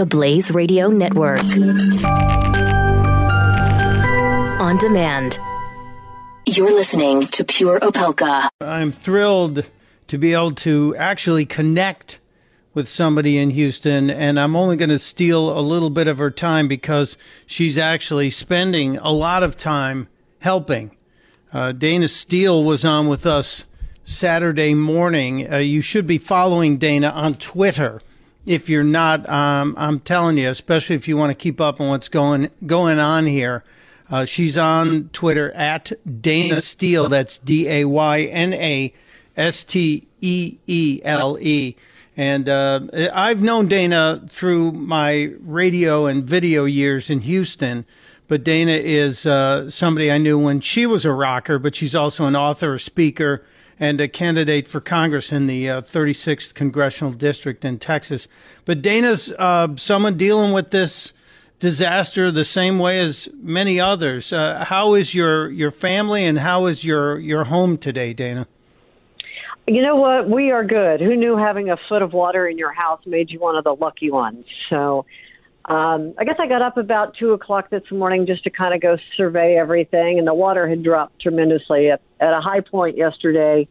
the Blaze Radio Network. On demand. You're listening to Pure Opelka. I'm thrilled to be able to actually connect with somebody in Houston, and I'm only going to steal a little bit of her time because she's actually spending a lot of time helping. Uh, Dayna Steele was on with us Saturday morning. Uh, you should be following Dayna on Twitter. If you're not, um, I'm telling you, especially if you want to keep up on what's going going on here. Uh, she's on Twitter at Dayna Steele. That's D A Y N A S T E E L E. And uh, I've known Dayna through my radio and video years in Houston. But Dayna is uh, somebody I knew when she was a rocker, but she's also an author, a speaker, and a candidate for Congress in the uh, 36th congressional district in Texas. But Dayna's uh, someone dealing with this disaster the same way as many others. Uh, how is your your family and how is your your home today, Dayna? You know what? We are good. Who knew having a foot of water in your house made you one of the lucky ones? So, um, I guess I got up about two o'clock this morning just to kind of go survey everything, and the water had dropped tremendously at, at a high point yesterday.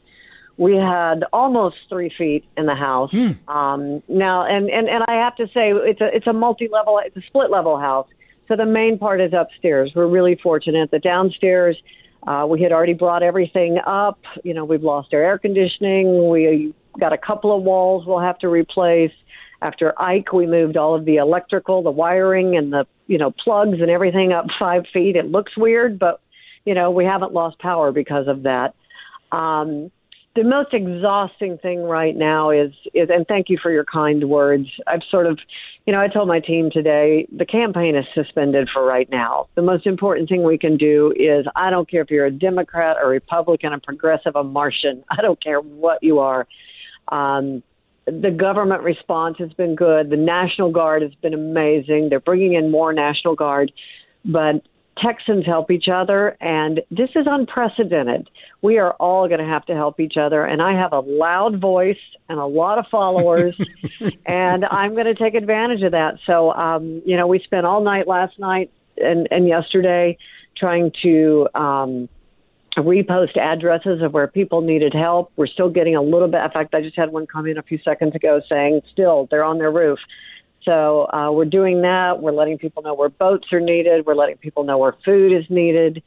We had almost three feet in the house. Hmm. Um, now, and, and and I have to say, it's a it's a multi level, it's a split level house. So the main part is upstairs. We're really fortunate. The downstairs uh, we had already brought everything up. You know, we've lost our air conditioning. We got a couple of walls we'll have to replace. After Ike, we moved all of the electrical, the wiring, and the you know plugs and everything up five feet. It looks weird, but you know we haven't lost power because of that. Um, the most exhausting thing right now is is and thank you for your kind words. I've sort of you know, I told my team today the campaign is suspended for right now. The most important thing we can do is I don't care if you're a Democrat, a Republican, a progressive, a Martian. I don't care what you are. Um, the government response has been good. The National Guard has been amazing. They're bringing in more National Guard, but Texans help each other, and this is unprecedented. We are all going to have to help each other, and I have a loud voice and a lot of followers, and I'm going to take advantage of that. So, um, you know, we spent all night last night and, and yesterday trying to um, repost addresses of where people needed help. We're still getting a little bit. In fact, I just had one come in a few seconds ago saying, still, they're on their roof. So uh, we're doing that. We're letting people know where boats are needed. We're letting people know where food is needed.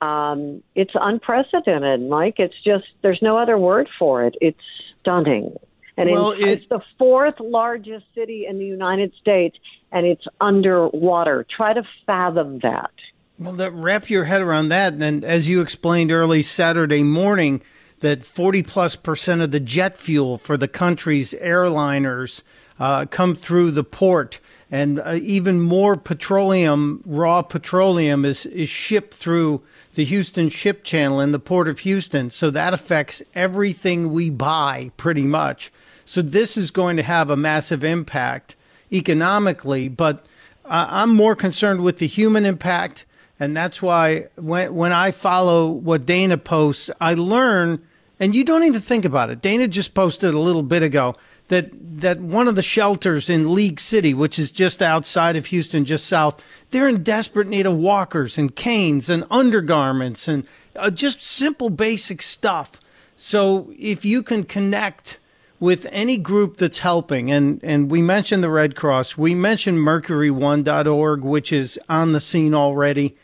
Um, it's unprecedented, Mike. It's just there's no other word for it. It's stunning. And Well, it's, it- it's the fourth largest city in the United States, and it's underwater. Try to fathom that. Well, that, wrap your head around that. And as you explained early Saturday morning, that 40 plus percent of the jet fuel for the country's airliners uh, come through the port. And uh, even more petroleum, raw petroleum, is, is shipped through the Houston Ship Channel in the port of Houston. So that affects everything we buy pretty much. So this is going to have a massive impact economically, but uh, I'm more concerned with the human impact. And that's why when, when I follow what Dayna posts, I learn, and you don't even think about it. Dayna just posted a little bit ago that, that one of the shelters in League City, which is just outside of Houston, just south, they're in desperate need of walkers and canes and undergarments and uh, just simple basic stuff. So if you can connect with any group that's helping, and, and we mentioned the Red Cross, we mentioned Mercury1.org, which is on the scene already.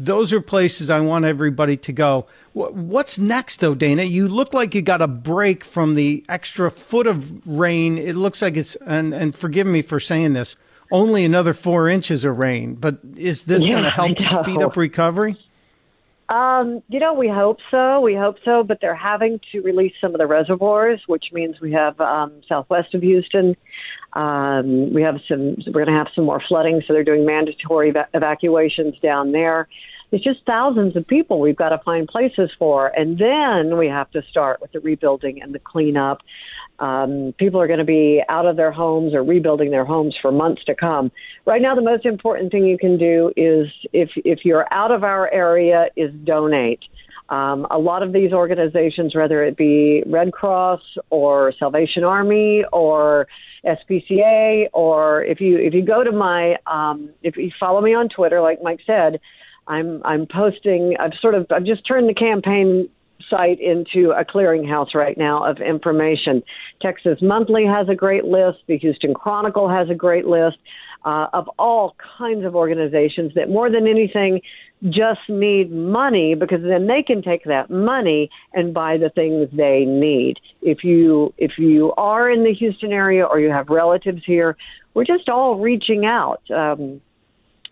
Those are places I want everybody to go. What's next, though, Dayna? You look like you got a break from the extra foot of rain. It looks like it's, and, and forgive me for saying this, only another four inches of rain. But is this Yeah, going to help speed up recovery? Um, you know, we hope so. We hope so, but they're having to release some of the reservoirs, which means we have um, southwest of Houston. Um, we have some. We're going to have some more flooding, so they're doing mandatory eva- evacuations down there. It's just thousands of people we've got to find places for, and then we have to start with the rebuilding and the cleanup. Um, people are going to be out of their homes or rebuilding their homes for months to come. Right now, the most important thing you can do is if if you're out of our area is donate. Um, a lot of these organizations, whether it be Red Cross or Salvation Army or SPCA, or if you if you go to my um, if you follow me on Twitter, like Mike said, I'm I'm posting. I've sort of I've just turned the campaign site into a clearinghouse right now of information. Texas Monthly has a great list. The Houston Chronicle has a great list uh, of all kinds of organizations that more than anything just need money because then they can take that money and buy the things they need. If you if you are in the Houston area or you have relatives here, we're just all reaching out. Um,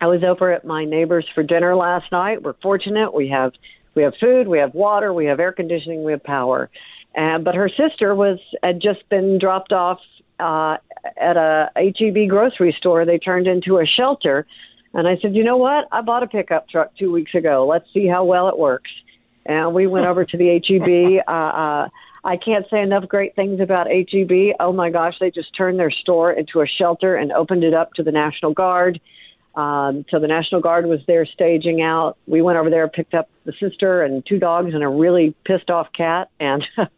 I was over at my neighbors for dinner last night. We're fortunate. We have we have food, we have water, we have air conditioning, we have power. And but her sister was had just been dropped off uh, at a HEB grocery store. They turned into a shelter and I said, you know what? I bought a pickup truck two weeks ago. Let's see how well it works. And we went over to the HEB. Uh, uh, I can't say enough great things about HEB. Oh my gosh, they just turned their store into a shelter and opened it up to the National Guard. Um, so the National Guard was there staging out. We went over there, picked up the sister and two dogs and a really pissed off cat, and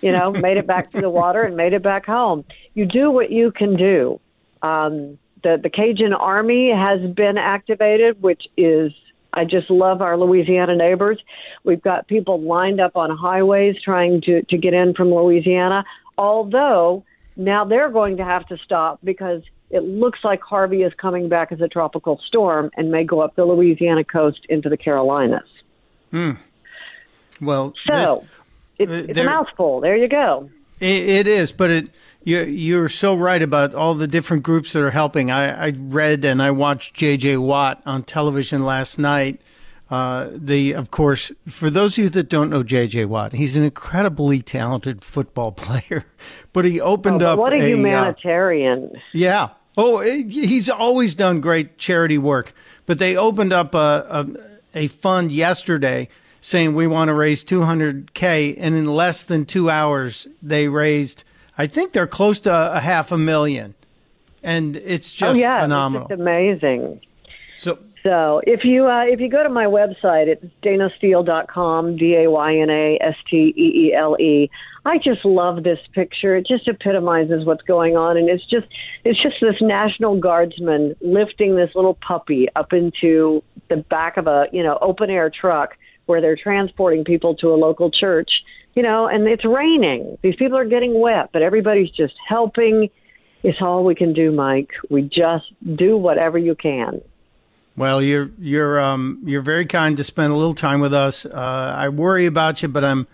you know, made it back to the water and made it back home. You do what you can do. Um, the, the Cajun Army has been activated, which is I just love our Louisiana neighbors. We've got people lined up on highways trying to, to get in from Louisiana, although now they're going to have to stop because it looks like Harvey is coming back as a tropical storm and may go up the Louisiana coast into the Carolinas. Hmm. Well, so this, it's, it's a mouthful. There you go. It, it is, but it you're, you're so right about all the different groups that are helping. I, I read and I watched J.J. Watt on television last night. Uh, the of course, for those of you that don't know J.J. Watt, he's an incredibly talented football player. But he opened oh, up. What a, a uh, humanitarian! Uh, yeah. Oh, he's always done great charity work. But they opened up a, a, a fund yesterday saying we want to raise 200k, and in less than two hours they raised I think they're close to a half a million, and it's oh, just oh, yeah, phenomenal. It's amazing. So, so if you uh, if you go to my website, it's daynasteele.com, d a y n a s t e e l e. I just love this picture. It just epitomizes what's going on, and it's just it's just this National Guardsman lifting this little puppy up into the back of a you know open air truck where they're transporting people to a local church you know, and it's raining. These people are getting wet, but everybody's just helping. It's all we can do, Mike. We just do whatever you can. Well, you're you're um you're very kind to spend a little time with us. Uh, I worry about you, but I'm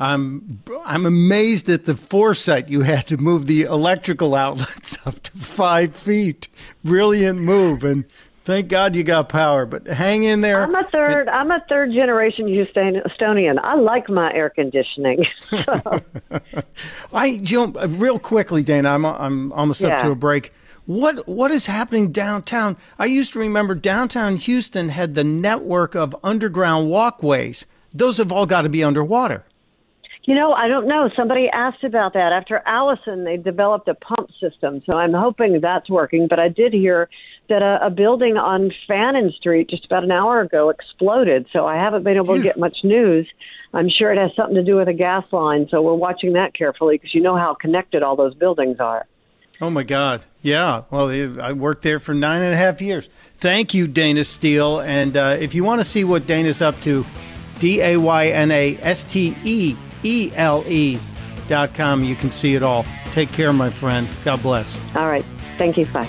I'm I'm amazed at the foresight you had to move the electrical outlets up to five feet. Brilliant move, and Thank God you got power, but hang in there. I'm a third. I'm a third generation Houstonian. I like my air conditioning. I, you know, real quickly, Dayna. I'm I'm almost yeah. up to a break. What what is happening downtown? I used to remember downtown Houston had the network of underground walkways. Those have all got to be underwater. You know, I don't know. Somebody asked about that. After Allison, they developed a pump system, so I'm hoping that's working. But I did hear that a, a building on Fannin Street just about an hour ago exploded. So I haven't been able to get much news. I'm sure it has something to do with a gas line. So we're watching that carefully because you know how connected all those buildings are. Oh my God! Yeah. Well, I worked there for nine and a half years. Thank you, Dayna Steele. And uh, if you want to see what Dayna's up to, D A Y N A S T E E L E dot com. You can see it all. Take care, my friend. God bless. All right. Thank you. Bye.